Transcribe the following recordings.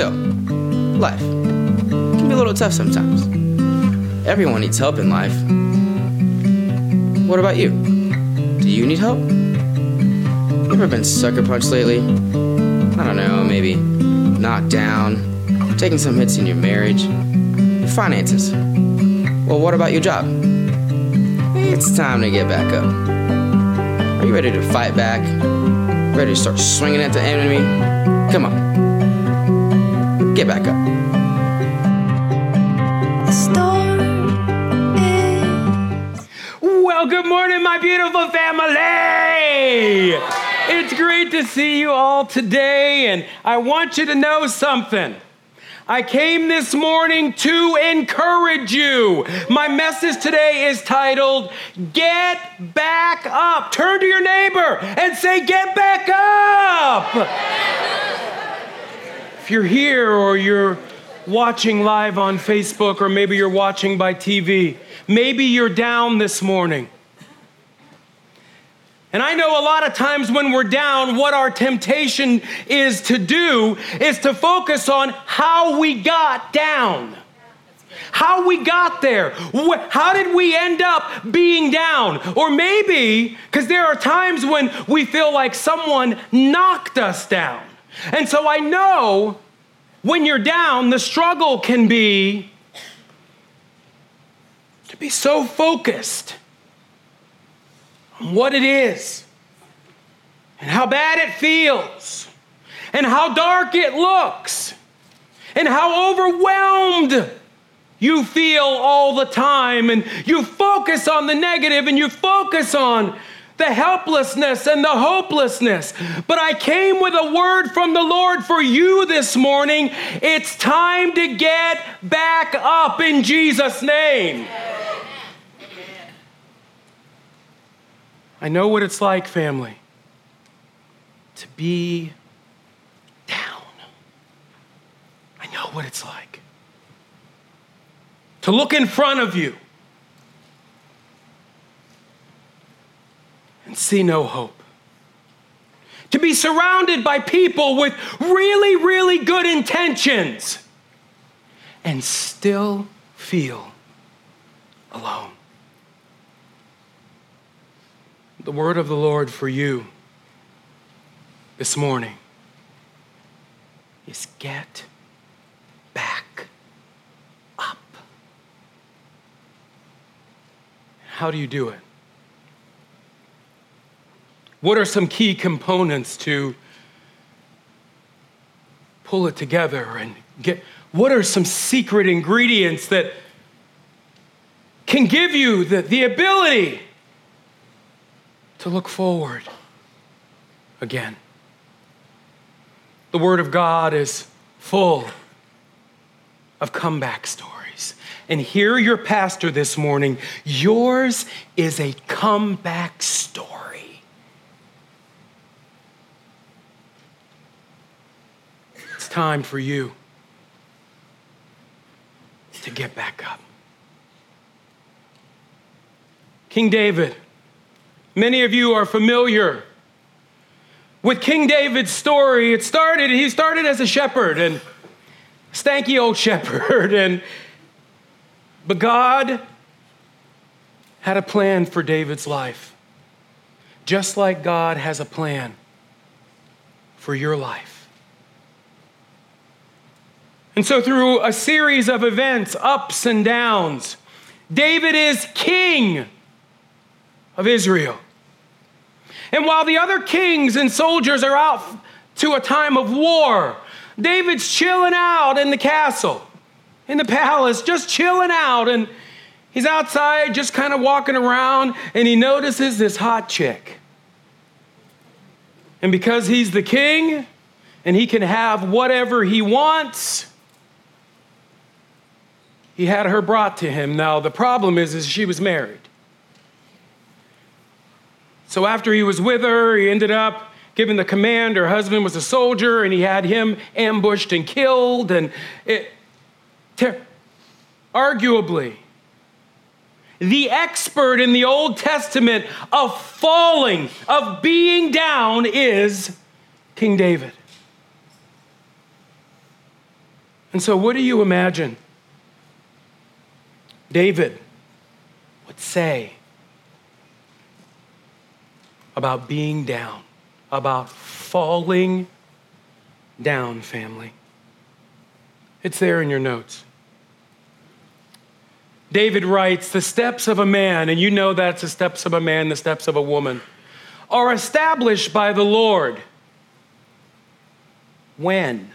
So, life can be a little tough sometimes. Everyone needs help in life. What about you? Do you need help? You ever been sucker punched lately? I don't know, maybe knocked down, taking some hits in your marriage, your finances. Well, what about your job? It's time to get back up. Are you ready to fight back? Ready to start swinging at the enemy? Come on. Get back up. The storm is Well, good morning, my beautiful family. It's great to see you all today, and I want you to know something. I came this morning to encourage you. My message today is titled, Get Back Up. Turn to your neighbor and say, Get back up. You're here or you're watching live on Facebook or maybe you're watching by TV, maybe you're down this morning. And I know a lot of times when we're down, what our temptation is to do is to focus on how we got down. How we got there. How did we end up being down? Or maybe, because there are times when we feel like someone knocked us down. And so I know when you're down, the struggle can be to be so focused on what it is and how bad it feels and how dark it looks and how overwhelmed you feel all the time. And you focus on the negative and you focus on the helplessness and the hopelessness. But I came with a word from the Lord for you this morning. It's time to get back up in Jesus' name. I know what it's like, family, to be down. I know what it's like. To look in front of you and see no hope. To be surrounded by people with really, really good intentions and still feel alone. The word of the Lord for you this morning is get back up. How do you do it? What are some key components to pull it together and get what are some secret ingredients that can give you the, the ability to look forward again. The Word of God is full of comeback stories. And here, your pastor this morning, yours is a comeback story. It's time for you to get back up. King David Many of you are familiar with King David's story. It started, he started as a shepherd and stanky old shepherd and but God had a plan for David's life. Just like God has a plan for your life. And so through a series of events, ups and downs, David is king of Israel. And while the other kings and soldiers are out to a time of war, David's chilling out in the castle, in the palace, just chilling out. And he's outside, just kind of walking around, and he notices this hot chick. And because he's the king and he can have whatever he wants, he had her brought to him. Now, the problem is, is she was married. So after he was with her, he ended up giving the command. Her husband was a soldier, and he had him ambushed and killed. And it, ter- arguably, the expert in the Old Testament of falling, of being down, is King David. And so, what do you imagine David would say about being down, about falling down, family? It's there in your notes. David writes, The steps of a man, and you know that's the steps of a man, the steps of a woman, are established by the Lord. When?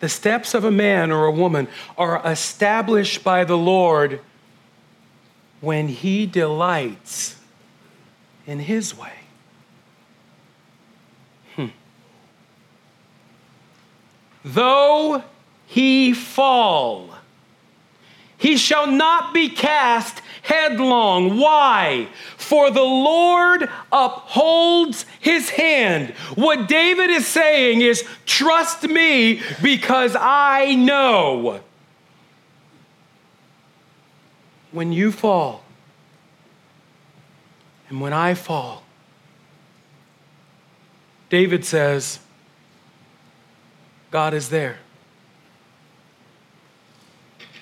The steps of a man or a woman are established by the Lord when he delights in his way. Hmm. Though he fall, he shall not be cast headlong. Why? For the Lord upholds his hand. What David is saying is, trust me because I know. When you fall, and when I fall, David says, God is there.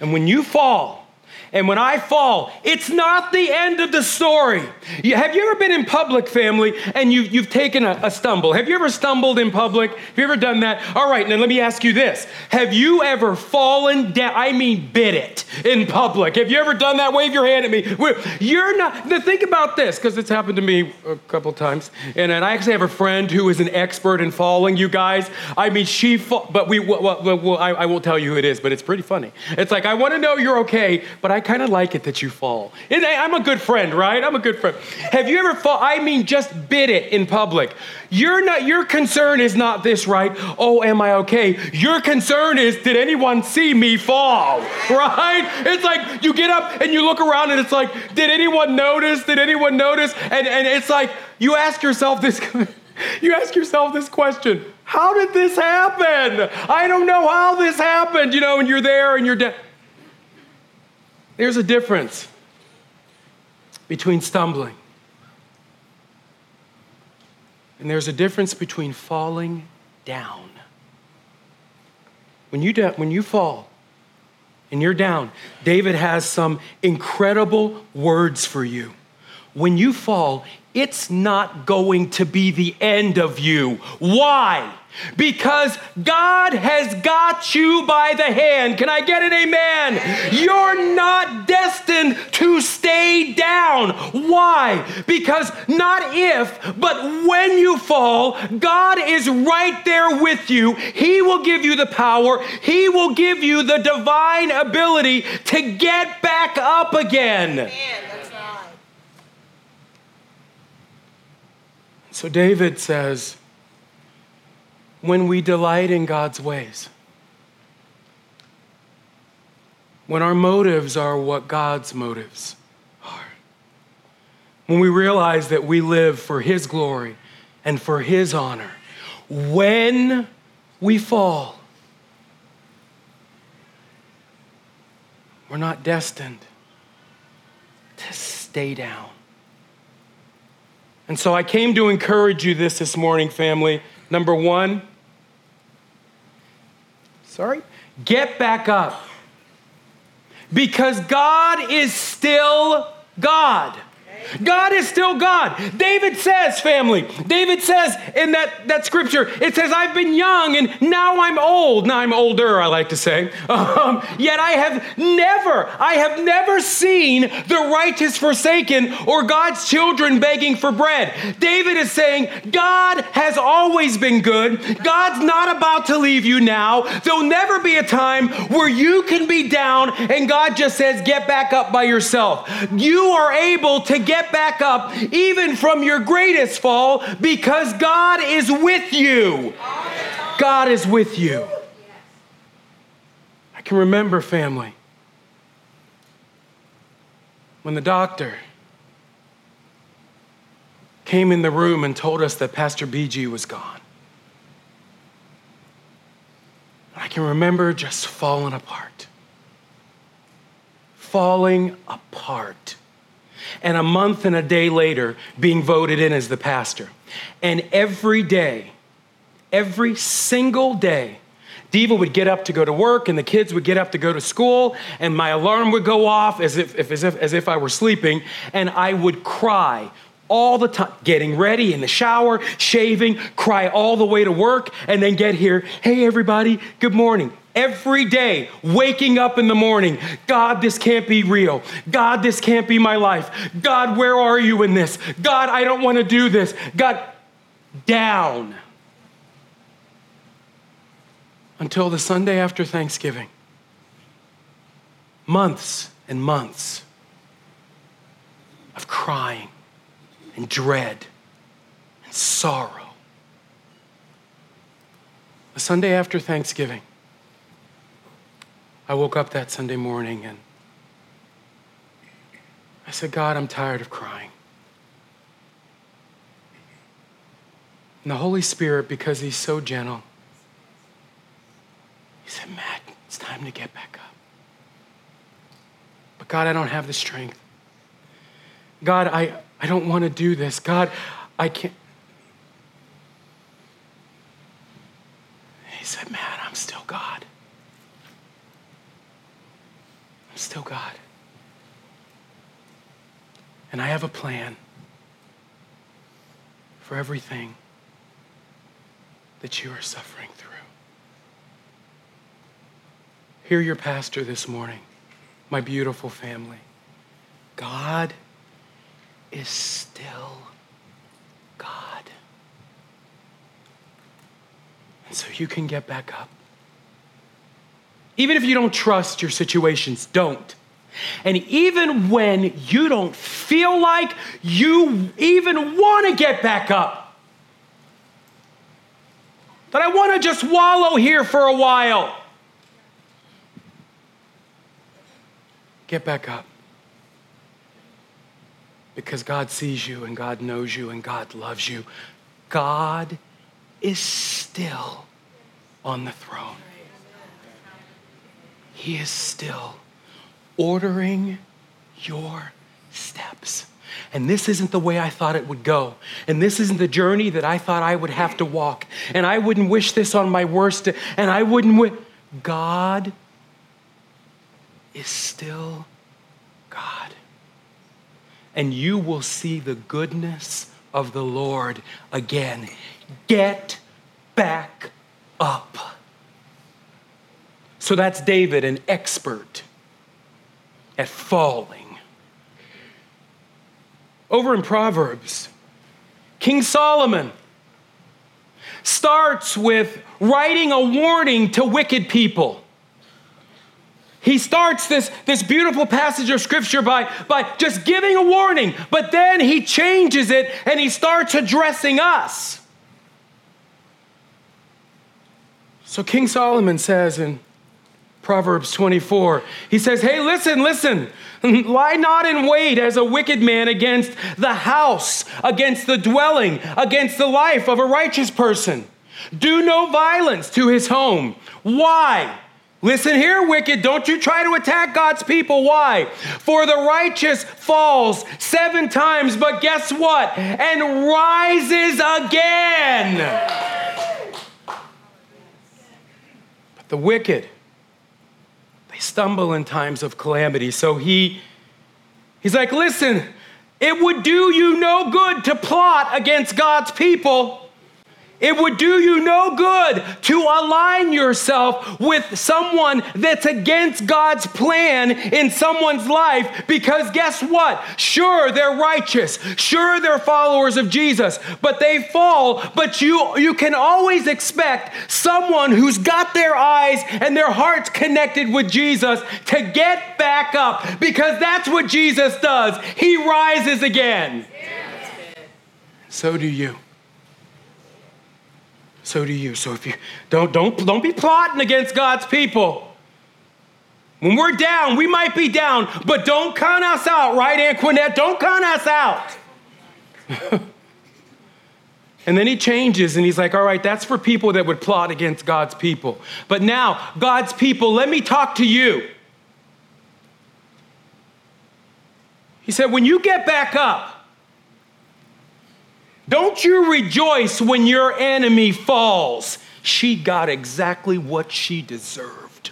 And when you fall, and when I fall, it's not the end of the story. have you ever been in public, family, and you've, you've taken a, a stumble? Have you ever stumbled in public? Have you ever done that? All right, now let me ask you this Have you ever fallen down? I mean, bit it in public. Have you ever done that? Wave your hand at me. You're not, now think about this, because it's happened to me a couple times. And, and I actually have a friend who is an expert in falling, you guys. I mean, she, fall, but we, well, well, well, I, I won't tell you who it is, but it's pretty funny. It's like, I want to know you're okay, but I kind of like it that you fall. I'm a good friend, right? I'm a good friend. Have you ever fall? I mean, just bit it in public. You're not, your concern is not this, right? Oh, am I okay? Your concern is, did anyone see me fall, right? It's like you get up and you look around and it's like, did anyone notice? Did anyone notice? And, and it's like, you ask yourself this, you ask yourself this question. How did this happen? I don't know how this happened, you know, and you're there and you're dead. There's a difference between stumbling and there's a difference between falling down. When you, da- when you fall and you're down, David has some incredible words for you. When you fall, it's not going to be the end of you. Why? Because God has got you by the hand. Can I get an amen? You're not destined to stay down. Why? Because not if, but when you fall, God is right there with you. He will give you the power, He will give you the divine ability to get back up again. Man, right. So David says, when we delight in God's ways. When our motives are what God's motives are. When we realize that we live for His glory and for His honor. When we fall, we're not destined to stay down. And so I came to encourage you this this morning, family. Number one, sorry, get back up. Because God is still God. God is still God. David says, family, David says in that, that scripture, it says, I've been young and now I'm old. Now I'm older, I like to say. Um, yet I have never, I have never seen the righteous forsaken or God's children begging for bread. David is saying, God has always been good. God's not about to leave you now. There'll never be a time where you can be down and God just says, get back up by yourself. You are able to get back up even from your greatest fall because God is with you. God is with you. I can remember, family, when the doctor came in the room and told us that Pastor BG was gone. I can remember just falling apart. Falling apart and a month and a day later being voted in as the pastor. And every day, every single day, Diva would get up to go to work, and the kids would get up to go to school, and my alarm would go off as if, as if, as if I were sleeping, and I would cry all the time, getting ready in the shower, shaving, cry all the way to work, and then get here. Hey, everybody, good morning. Every day, waking up in the morning, God, this can't be real. God, this can't be my life. God, where are you in this? God, I don't want to do this. God, down until the Sunday after Thanksgiving. Months and months of crying and dread and sorrow. The Sunday after Thanksgiving, I woke up that Sunday morning and I said, God, I'm tired of crying. And the Holy Spirit, because He's so gentle, He said, Matt, it's time to get back up. But God, I don't have the strength. God, I, I don't want to do this. God, I can't. He said, Matt, I'm still God. I'm still God. And I have a plan for everything that you are suffering through. Hear your pastor this morning, my beautiful family. God is still God. And so you can get back up. Even if you don't trust your situations, don't. And even when you don't feel like you even want to get back up, that I want to just wallow here for a while, get back up. Because God sees you and God knows you and God loves you. God is still on the throne. He is still ordering your steps. And this isn't the way I thought it would go. And this isn't the journey that I thought I would have to walk. And I wouldn't wish this on my worst. And I wouldn't wish. God is still God. And you will see the goodness of the Lord again. Get back up. So that's David, an expert at falling. Over in Proverbs, King Solomon starts with writing a warning to wicked people. He starts this, this beautiful passage of scripture by, by just giving a warning, but then he changes it and he starts addressing us. So King Solomon says in Proverbs 24. He says, Hey, listen, listen. Lie not in wait as a wicked man against the house, against the dwelling, against the life of a righteous person. Do no violence to his home. Why? Listen here, wicked. Don't you try to attack God's people. Why? For the righteous falls seven times, but guess what? And rises again. But the wicked, stumble in times of calamity. So he he's like, "Listen, it would do you no good to plot against God's people." It would do you no good to align yourself with someone that's against God's plan in someone's life because guess what? Sure, they're righteous. Sure, they're followers of Jesus, but they fall. But you, you can always expect someone who's got their eyes and their hearts connected with Jesus to get back up because that's what Jesus does. He rises again. So do you so do you. So if you don't don't don't be plotting against God's people. When we're down, we might be down, but don't count us out, right, Anquinette? Don't count us out. and then he changes and he's like, all right, that's for people that would plot against God's people. But now, God's people, let me talk to you. He said, when you get back up, don't you rejoice when your enemy falls? she got exactly what she deserved.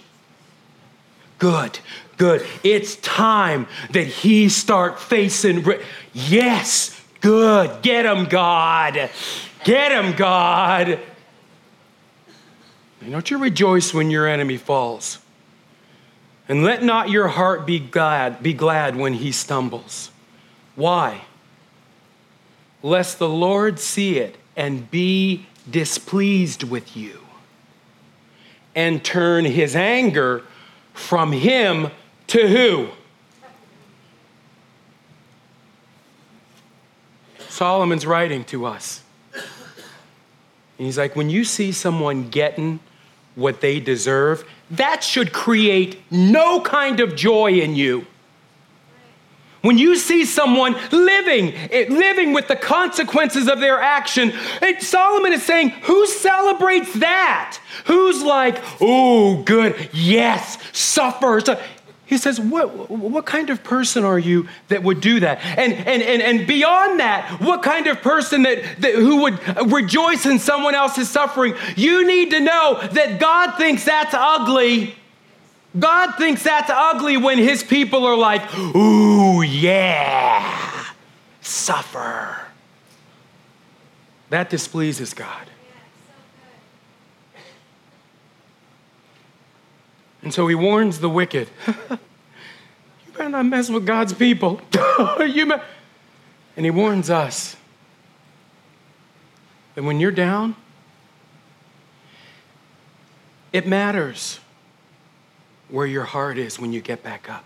Good, good. It's time that he start facing. Re- yes, good. Get him, God. Get him, God. And don't you rejoice when your enemy falls. And let not your heart be glad, be glad when he stumbles. Why? Lest the Lord see it and be displeased with you and turn his anger from him to who? Solomon's writing to us. And he's like, when you see someone getting what they deserve, that should create no kind of joy in you. When you see someone living, living with the consequences of their action, Solomon is saying, who celebrates that? Who's like, oh, good, yes, suffers. He says, what, what kind of person are you that would do that? And, and, and, and beyond that, what kind of person that, that who would rejoice in someone else's suffering? You need to know that God thinks that's ugly. God thinks that's ugly when his people are like, ooh, yeah, suffer. That displeases God. And so he warns the wicked. you better not mess with God's people. you be- and he warns us that when you're down, it matters where your heart is when you get back up.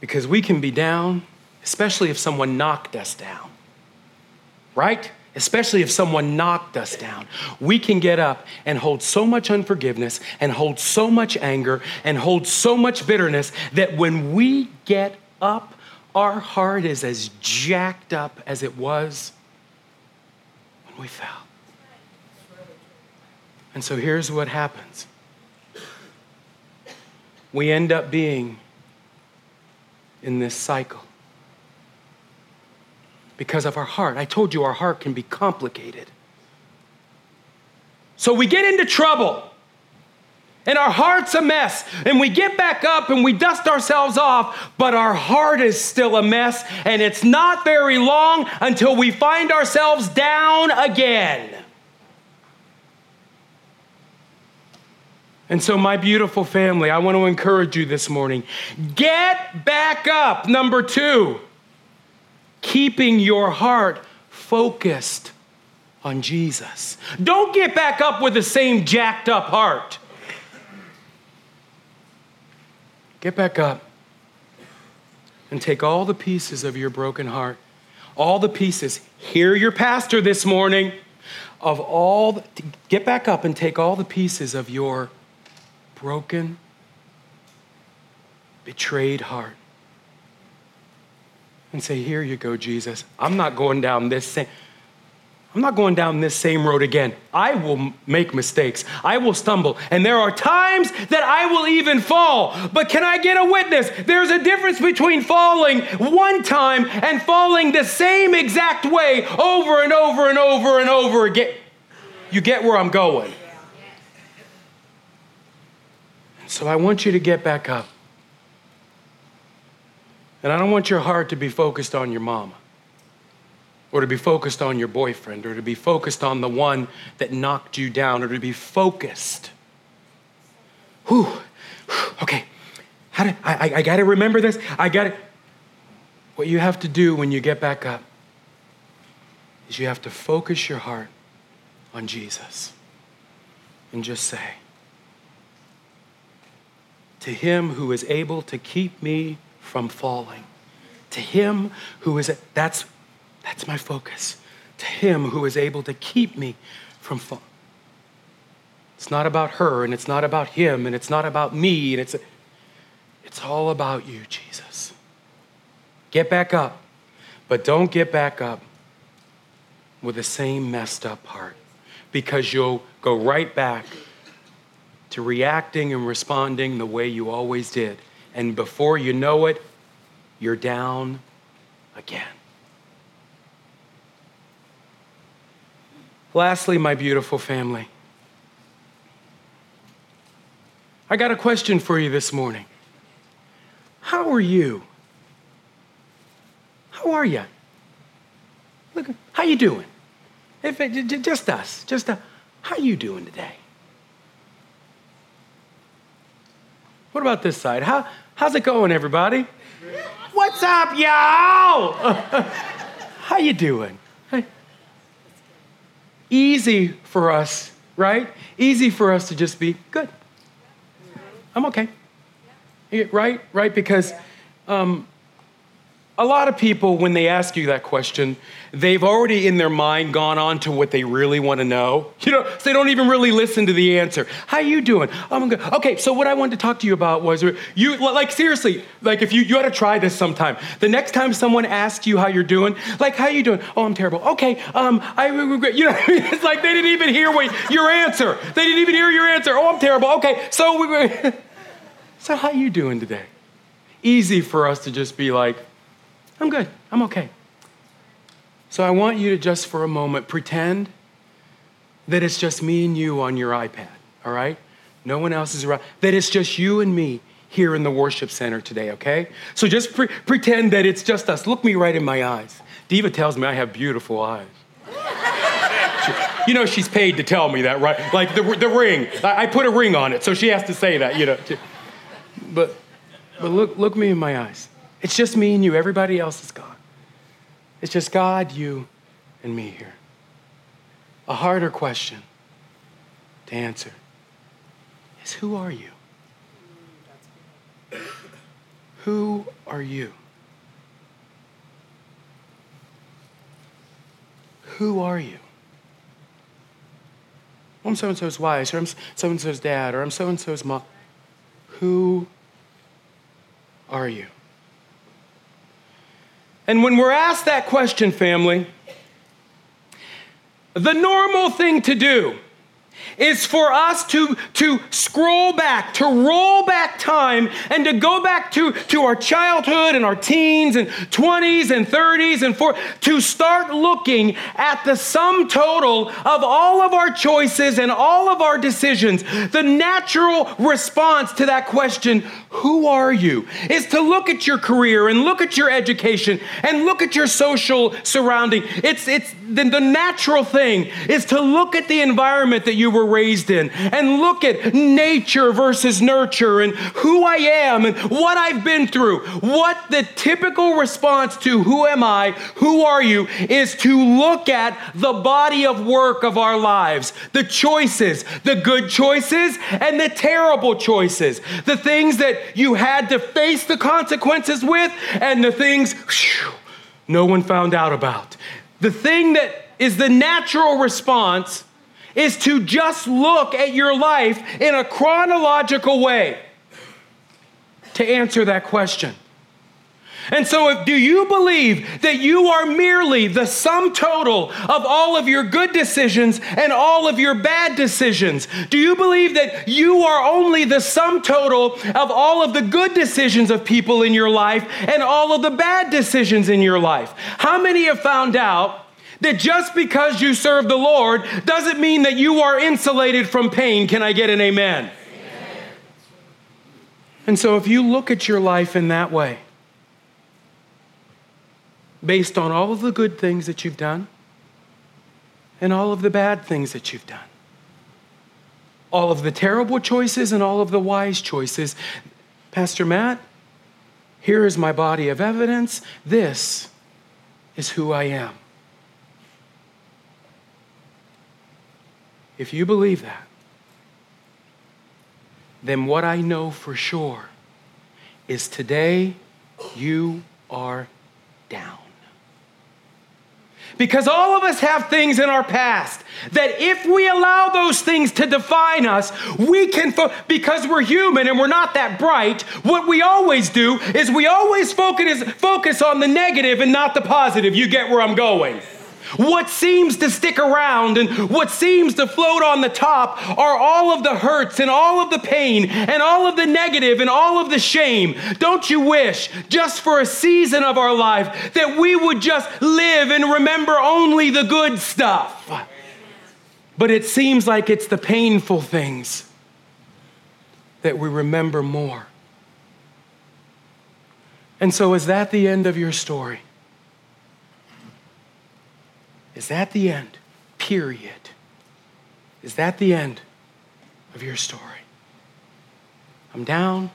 Because we can be down, especially if someone knocked us down, right? Especially if someone knocked us down. We can get up and hold so much unforgiveness and hold so much anger and hold so much bitterness that when we get up, our heart is as jacked up as it was when we fell. And so here's what happens we end up being in this cycle because of our heart. I told you our heart can be complicated. So we get into trouble and our heart's a mess and we get back up and we dust ourselves off, but our heart is still a mess and it's not very long until we find ourselves down again. And so, my beautiful family, I want to encourage you this morning get back up. Number two, keeping your heart focused on Jesus. Don't get back up with the same jacked up heart. Get back up and take all the pieces of your broken heart, all the pieces. Hear your pastor this morning of all, the, get back up and take all the pieces of your broken, betrayed heart and say, Here you go, Jesus. I'm not going down this same. I'm not going down this same road again. I will make mistakes. I will stumble. And there are times that I will even fall. But can I get a witness? There's a difference between falling one time and falling the same exact way over and over and over and over again. You get where I'm going. So I want you to get back up. And I don't want your heart to be focused on your mama, or to be focused on your boyfriend, or to be focused on the one that knocked you down, or to be focused. Whew. Okay. How do, I, I, I got to remember this. I got to. What you have to do when you get back up is you have to focus your heart on Jesus and just say, to him who is able to keep me from falling. To him who is, that's, that's my focus. To him who is able to keep me from falling. It's not about her, and it's not about him, and it's not about me, and it's, it's all about you, Jesus. Get back up, but don't get back up with the same messed up heart because you'll go right back to reacting and responding the way you always did. And before you know it, you're down again. Lastly, my beautiful family, I got a question for you this morning. How are you? How are you? Look, how you doing? If it, just us, just a, how you doing today? What about this side? How, how's it going, everybody? What's up, y'all? how you doing? Hey. Easy for us, right? Easy for us to just be good. I'm okay. Right? Right? Because um, a lot of people, when they ask you that question, they've already in their mind gone on to what they really want to know. You know, so they don't even really listen to the answer. How you doing? I'm good. Okay, so what I wanted to talk to you about was you, like, seriously, like, if you, you ought to try this sometime. The next time someone asks you how you're doing, like, how you doing? Oh, I'm terrible. Okay, um, I regret, you know, it's like they didn't even hear what, your answer. They didn't even hear your answer. Oh, I'm terrible. Okay, so we, so how you doing today? Easy for us to just be like, I'm good. I'm okay. So I want you to just for a moment pretend that it's just me and you on your iPad, all right? No one else is around. That it's just you and me here in the worship center today, okay? So just pre- pretend that it's just us. Look me right in my eyes. Diva tells me I have beautiful eyes. You know she's paid to tell me that, right? Like the, the ring. I, I put a ring on it, so she has to say that, you know. But, but look, look me in my eyes. It's just me and you. Everybody else is gone. It's just God, you, and me here. A harder question to answer is who are you? Who are you? Who are you? I'm so and so's wife, or I'm so and so's dad, or I'm so and so's mom. Who are you? And when we're asked that question, family, the normal thing to do is for us to, to scroll back, to roll back time, and to go back to, to our childhood and our teens and 20s and 30s and 40s, to start looking at the sum total of all of our choices and all of our decisions. The natural response to that question, who are you, is to look at your career and look at your education and look at your social surrounding. It's, it's the, the natural thing is to look at the environment that you were raised in and look at nature versus nurture and who I am and what I've been through. What the typical response to who am I, who are you, is to look at the body of work of our lives, the choices, the good choices and the terrible choices, the things that you had to face the consequences with and the things whew, no one found out about. The thing that is the natural response is to just look at your life in a chronological way to answer that question. And so, if, do you believe that you are merely the sum total of all of your good decisions and all of your bad decisions? Do you believe that you are only the sum total of all of the good decisions of people in your life and all of the bad decisions in your life? How many have found out? That just because you serve the Lord doesn't mean that you are insulated from pain. Can I get an amen? amen? And so, if you look at your life in that way, based on all of the good things that you've done and all of the bad things that you've done, all of the terrible choices and all of the wise choices, Pastor Matt, here is my body of evidence. This is who I am. If you believe that, then what I know for sure is today you are down. Because all of us have things in our past that if we allow those things to define us, we can, fo- because we're human and we're not that bright, what we always do is we always focus, focus on the negative and not the positive. You get where I'm going. What seems to stick around and what seems to float on the top are all of the hurts and all of the pain and all of the negative and all of the shame. Don't you wish, just for a season of our life, that we would just live and remember only the good stuff? But it seems like it's the painful things that we remember more. And so, is that the end of your story? Is that the end? Period. Is that the end of your story? I'm down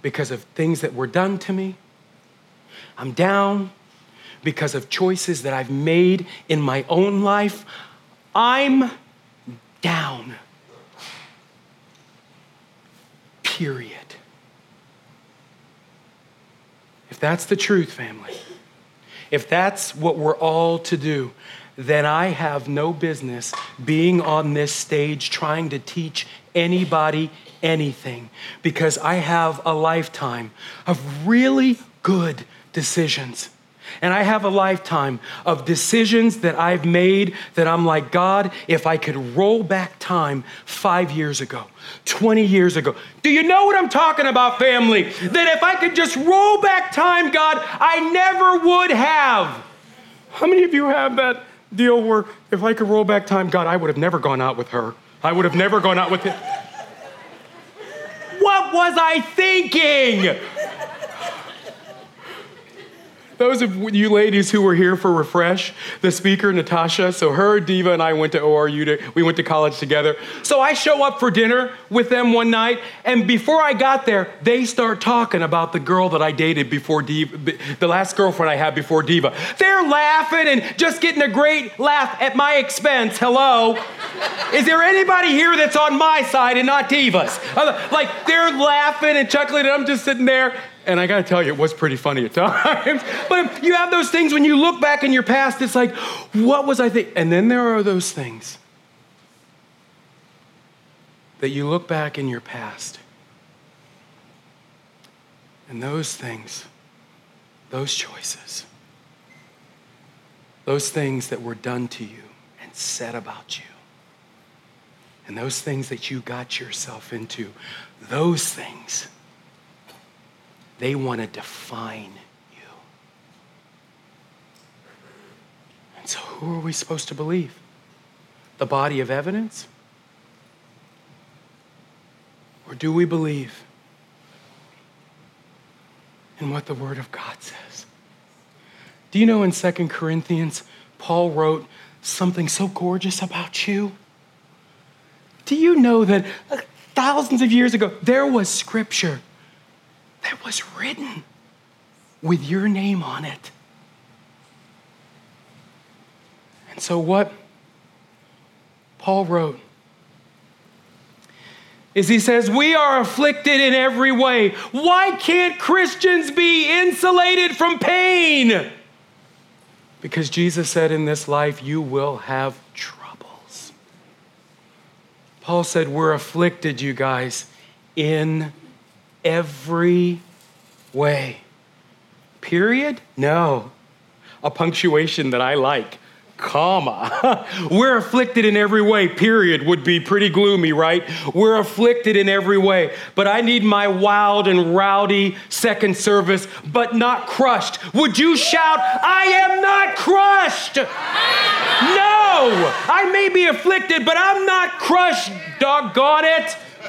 because of things that were done to me. I'm down because of choices that I've made in my own life. I'm down. Period. If that's the truth, family, if that's what we're all to do, then I have no business being on this stage trying to teach anybody anything because I have a lifetime of really good decisions. And I have a lifetime of decisions that I've made that I'm like, God, if I could roll back time five years ago, 20 years ago. Do you know what I'm talking about, family? That if I could just roll back time, God, I never would have. How many of you have that deal where if I could roll back time, God, I would have never gone out with her? I would have never gone out with him. What was I thinking? Those of you ladies who were here for Refresh, the speaker, Natasha, so her, Diva, and I went to ORU, to, we went to college together. So I show up for dinner with them one night, and before I got there, they start talking about the girl that I dated before Diva, the last girlfriend I had before Diva. They're laughing and just getting a great laugh at my expense. Hello? Is there anybody here that's on my side and not Diva's? Like, they're laughing and chuckling, and I'm just sitting there and I gotta tell you, it was pretty funny at times. but you have those things when you look back in your past, it's like, what was I thinking? And then there are those things that you look back in your past. And those things, those choices, those things that were done to you and said about you, and those things that you got yourself into, those things they want to define you. And so, who are we supposed to believe? The body of evidence? Or do we believe in what the Word of God says? Do you know in Second Corinthians, Paul wrote something so gorgeous about you? Do you know that uh, thousands of years ago, there was scripture was written with your name on it. And so, what Paul wrote is he says, We are afflicted in every way. Why can't Christians be insulated from pain? Because Jesus said, In this life, you will have troubles. Paul said, We're afflicted, you guys, in every way. Period? No. A punctuation that I like. Comma. We're afflicted in every way, period, would be pretty gloomy, right? We're afflicted in every way. But I need my wild and rowdy second service, but not crushed. Would you shout, I am not crushed? No, I may be afflicted, but I'm not crushed, doggone it.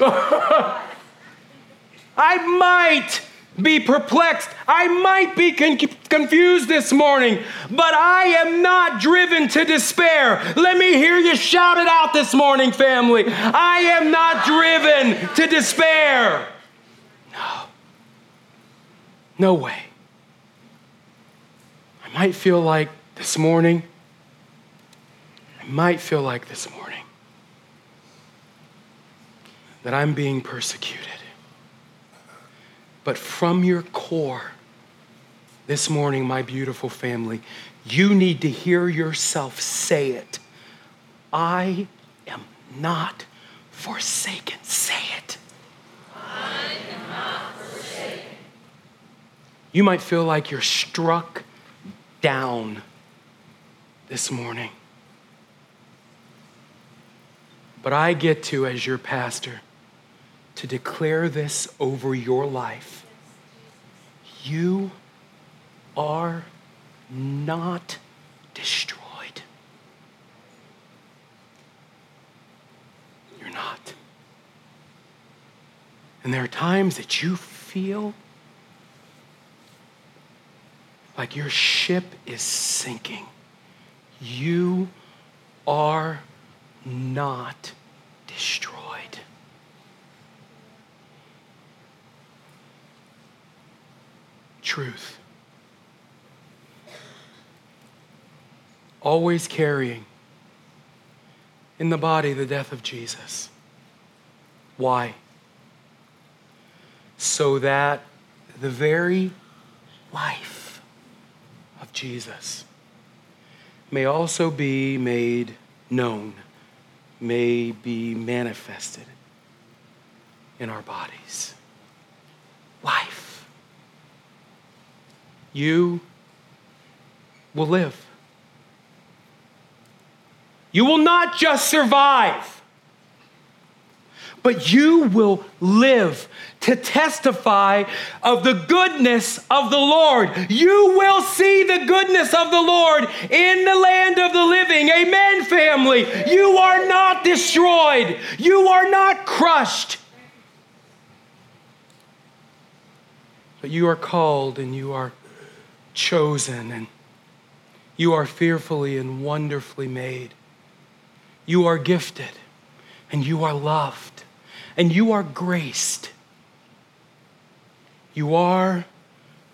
I might be perplexed. I might be con- confused this morning, but I am not driven to despair. Let me hear you shout it out this morning, family. I am not driven to despair. No. No way. I might feel like this morning, I might feel like this morning that I'm being persecuted. But from your core, this morning, my beautiful family, you need to hear yourself say it. I am not forsaken. Say it. I am not forsaken. You might feel like you're struck down this morning. But I get to, as your pastor, to declare this over your life. You are not destroyed. You're not. And there are times that you feel like your ship is sinking. You are not destroyed. Truth. Always carrying in the body the death of Jesus. Why? So that the very life of Jesus may also be made known, may be manifested in our bodies. Life. You will live. You will not just survive, but you will live to testify of the goodness of the Lord. You will see the goodness of the Lord in the land of the living. Amen, family. You are not destroyed, you are not crushed. But you are called and you are chosen and you are fearfully and wonderfully made. You are gifted and you are loved and you are graced. You are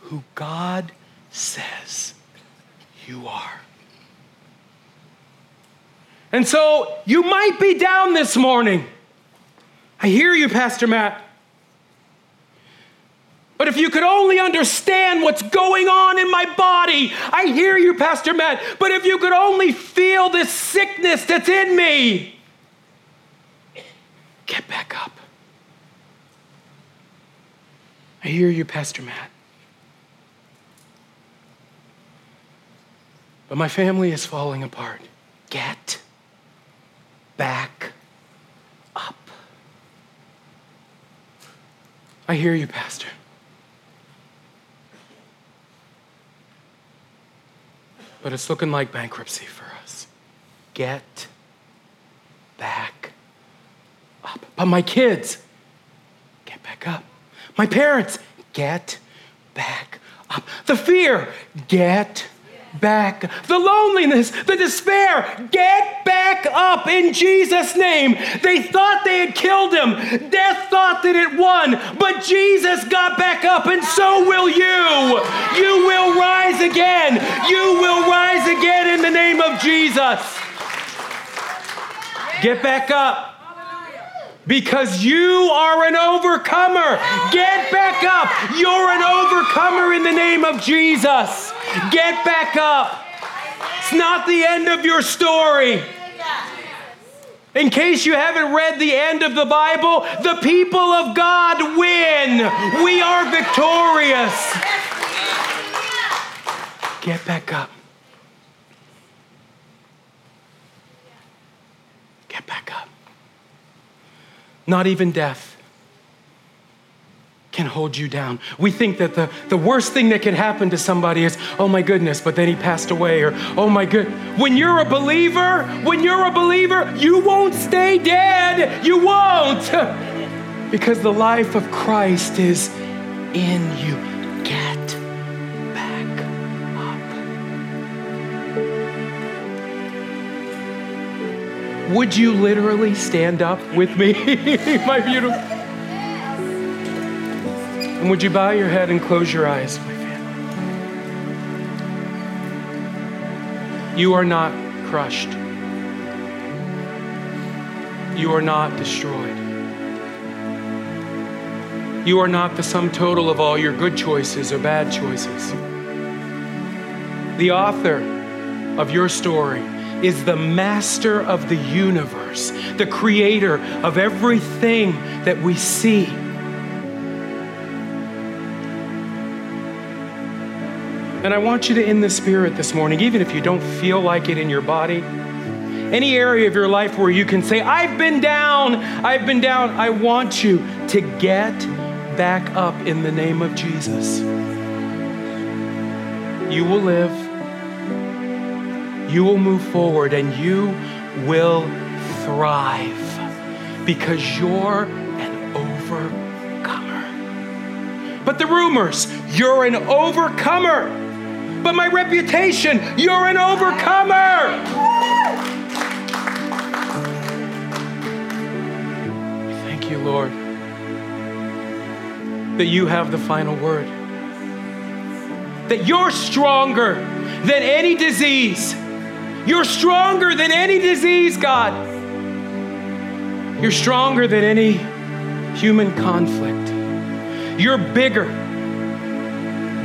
who God says you are. And so you might be down this morning. I hear you, Pastor Matt. But if you could only understand what's going on in my body, I hear you, Pastor Matt. But if you could only feel this sickness that's in me, get back up. I hear you, Pastor Matt. But my family is falling apart. Get back up. I hear you, Pastor. But it's looking like bankruptcy for us. Get back up. But my kids, get back up. My parents, get back up. The fear, get back. The loneliness, the despair, get back up in Jesus' name. They thought they had killed him. Death thought that it won, but Jesus got back up, and so will you. You will rise again. You will rise again in the name of Jesus. Get back up because you are an overcomer. Get back up. You're an overcomer in the name of Jesus. Get back up. It's not the end of your story. In case you haven't read the end of the Bible, the people of God win. We are victorious. Get back up. Get back up. Not even death can hold you down. We think that the, the worst thing that could happen to somebody is, oh my goodness, but then he passed away, or oh my good. When you're a believer, when you're a believer, you won't stay dead. You won't. Because the life of Christ is in you. Get back up. Would you literally stand up with me, my beautiful? And would you bow your head and close your eyes, my family? You are not crushed. You are not destroyed. You are not the sum total of all your good choices or bad choices. The author of your story is the master of the universe, the creator of everything that we see. And I want you to, in the spirit this morning, even if you don't feel like it in your body, any area of your life where you can say, I've been down, I've been down, I want you to get back up in the name of Jesus. You will live, you will move forward, and you will thrive because you're an overcomer. But the rumors, you're an overcomer. But my reputation, you're an overcomer. Thank you, Lord, that you have the final word. That you're stronger than any disease. You're stronger than any disease, God. You're stronger than any human conflict. You're bigger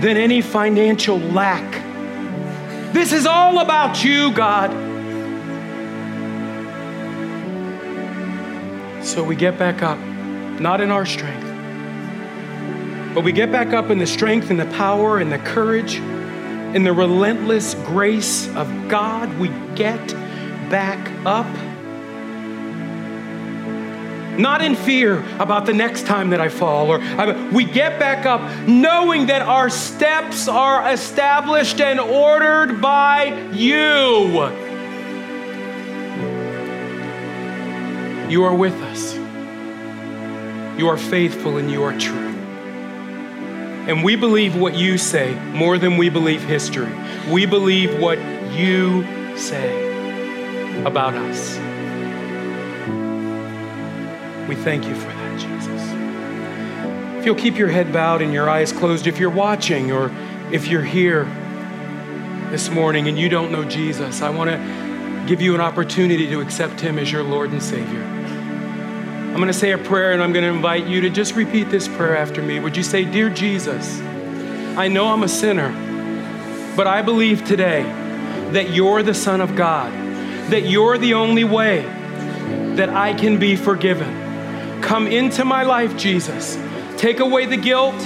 than any financial lack. This is all about you, God. So we get back up, not in our strength, but we get back up in the strength and the power and the courage and the relentless grace of God, we get back up. Not in fear about the next time that I fall, or we get back up knowing that our steps are established and ordered by you. You are with us. You are faithful and you are true. And we believe what you say more than we believe history. We believe what you say about us. We thank you for that, Jesus. If you'll keep your head bowed and your eyes closed, if you're watching or if you're here this morning and you don't know Jesus, I want to give you an opportunity to accept him as your Lord and Savior. I'm going to say a prayer and I'm going to invite you to just repeat this prayer after me. Would you say, Dear Jesus, I know I'm a sinner, but I believe today that you're the Son of God, that you're the only way that I can be forgiven. Come into my life, Jesus. Take away the guilt,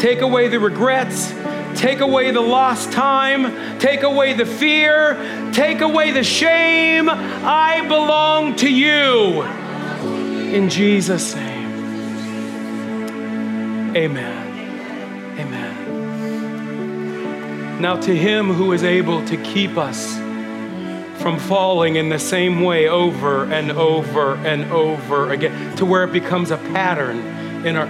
take away the regrets, take away the lost time, take away the fear, take away the shame. I belong to you. In Jesus' name. Amen. Amen. Now, to him who is able to keep us from falling in the same way over and over and over again, to where it becomes a pattern in our.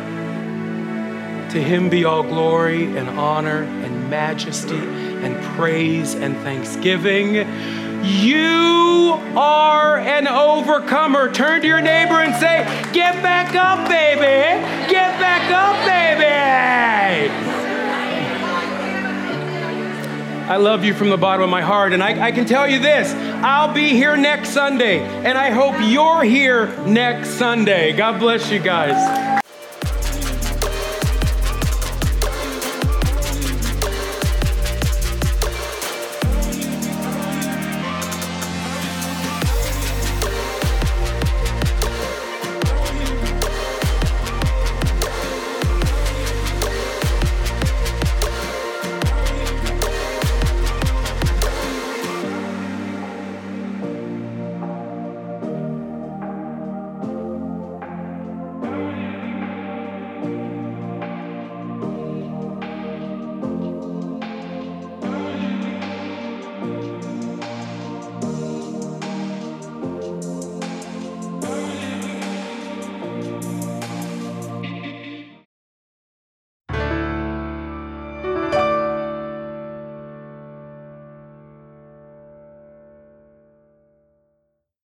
To him be all glory and honor and majesty and praise and thanksgiving you are an overcomer. Turn to your neighbor and say, Get back up, baby. Get back up, baby. I love you from the bottom of my heart. And I, I, can tell you this I'll be here next Sunday. And I hope you're here next Sunday. God bless you guys.